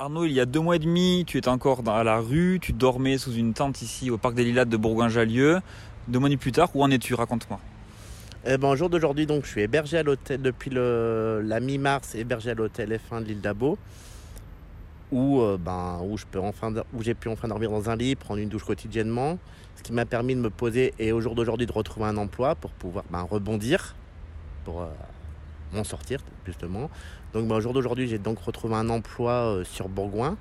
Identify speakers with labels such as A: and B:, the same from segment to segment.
A: Arnaud, il y a deux mois et demi, tu étais encore à la rue, tu dormais sous une tente ici au parc des Lilas de Bourgoin-Jallieu. Deux mois et demi plus tard, où en es-tu? Raconte-moi.
B: Eh ben, au jour d'aujourd'hui, donc, je suis hébergé à l'hôtel depuis la mi-mars, hébergé à l'hôtel F1 de l'île d'Abo, où, euh, ben, je enfin, j'ai pu enfin dormir dans un lit, prendre une douche quotidiennement, ce qui m'a permis de me poser et au jour d'aujourd'hui de retrouver un emploi pour pouvoir ben, rebondir, euh, m'en sortir justement. Donc ben, au jour d'aujourd'hui, j'ai donc retrouvé un emploi euh, sur Bourgoin,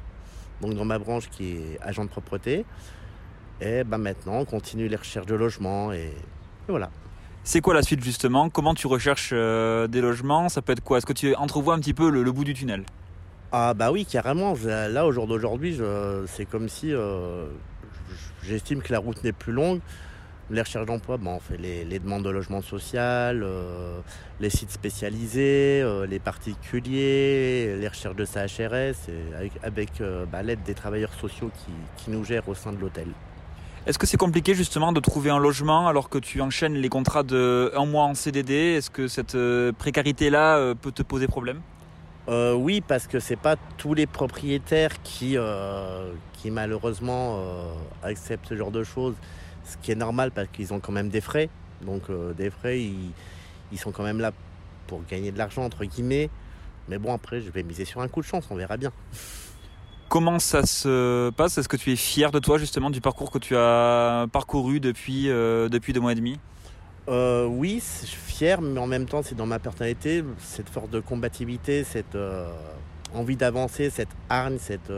B: donc dans ma branche qui est agent de propreté. Et ben, maintenant, on continue les recherches de logement et, et voilà.
A: C'est quoi la suite justement? Comment tu recherches euh, des logements? Ça peut être quoi? Est-ce que tu entrevois un petit peu le, le bout du tunnel?
B: Ah bah oui, carrément. Là, au jour d'aujourd'hui, c'est comme si euh, j'estime que la route n'est plus longue. Les recherches d'emploi, bah, on fait les, les demandes de logement social, euh, les sites spécialisés, euh, les particuliers, les recherches de CHRS, et avec, avec, euh, bah, l'aide des travailleurs sociaux qui, qui nous gèrent au sein de l'hôtel.
A: Est-ce que c'est compliqué justement de trouver un logement alors que tu enchaînes les contrats de un mois en CDD Est-ce que cette précarité-là peut te poser problème?
B: Euh, oui, parce que c'est pas tous les propriétaires qui, euh, qui malheureusement euh, acceptent ce genre de choses. Ce qui est normal parce qu'ils ont quand même des frais. Donc euh, des frais, ils, ils sont quand même là pour gagner de l'argent entre guillemets. Mais bon, après, je vais miser sur un coup de chance, on verra bien.
A: Comment ça se passe? Est-ce que tu es fier de toi justement du parcours que tu as parcouru depuis, euh, depuis deux mois et demi?
B: Euh, oui, je suis fier, mais en même temps, c'est dans ma personnalité, cette force de combativité, cette envie d'avancer, cette hargne, cette.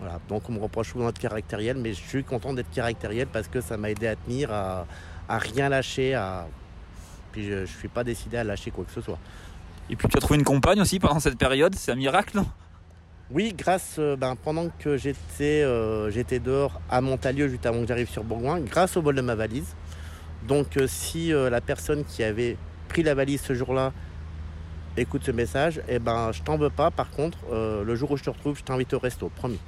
B: Voilà. Donc, on me reproche souvent d'être caractériel, mais je suis content d'être caractériel parce que ça m'a aidé à tenir, à, à rien lâcher, à. Puis je ne suis pas décidé à lâcher quoi que ce soit.
A: Et puis tu as trouvé une compagne aussi pendant cette période, c'est un miracle non?
B: Oui, grâce, euh, ben, pendant que j'étais euh, j'étais dehors à Montalieu, juste avant que j'arrive sur Bourgoin, grâce au bol de ma valise. Donc, euh, si euh, la personne qui avait pris la valise ce jour-là écoute ce message, eh ben, je t'en veux pas. Par contre, euh, le jour où je te retrouve, je t'invite au resto, promis.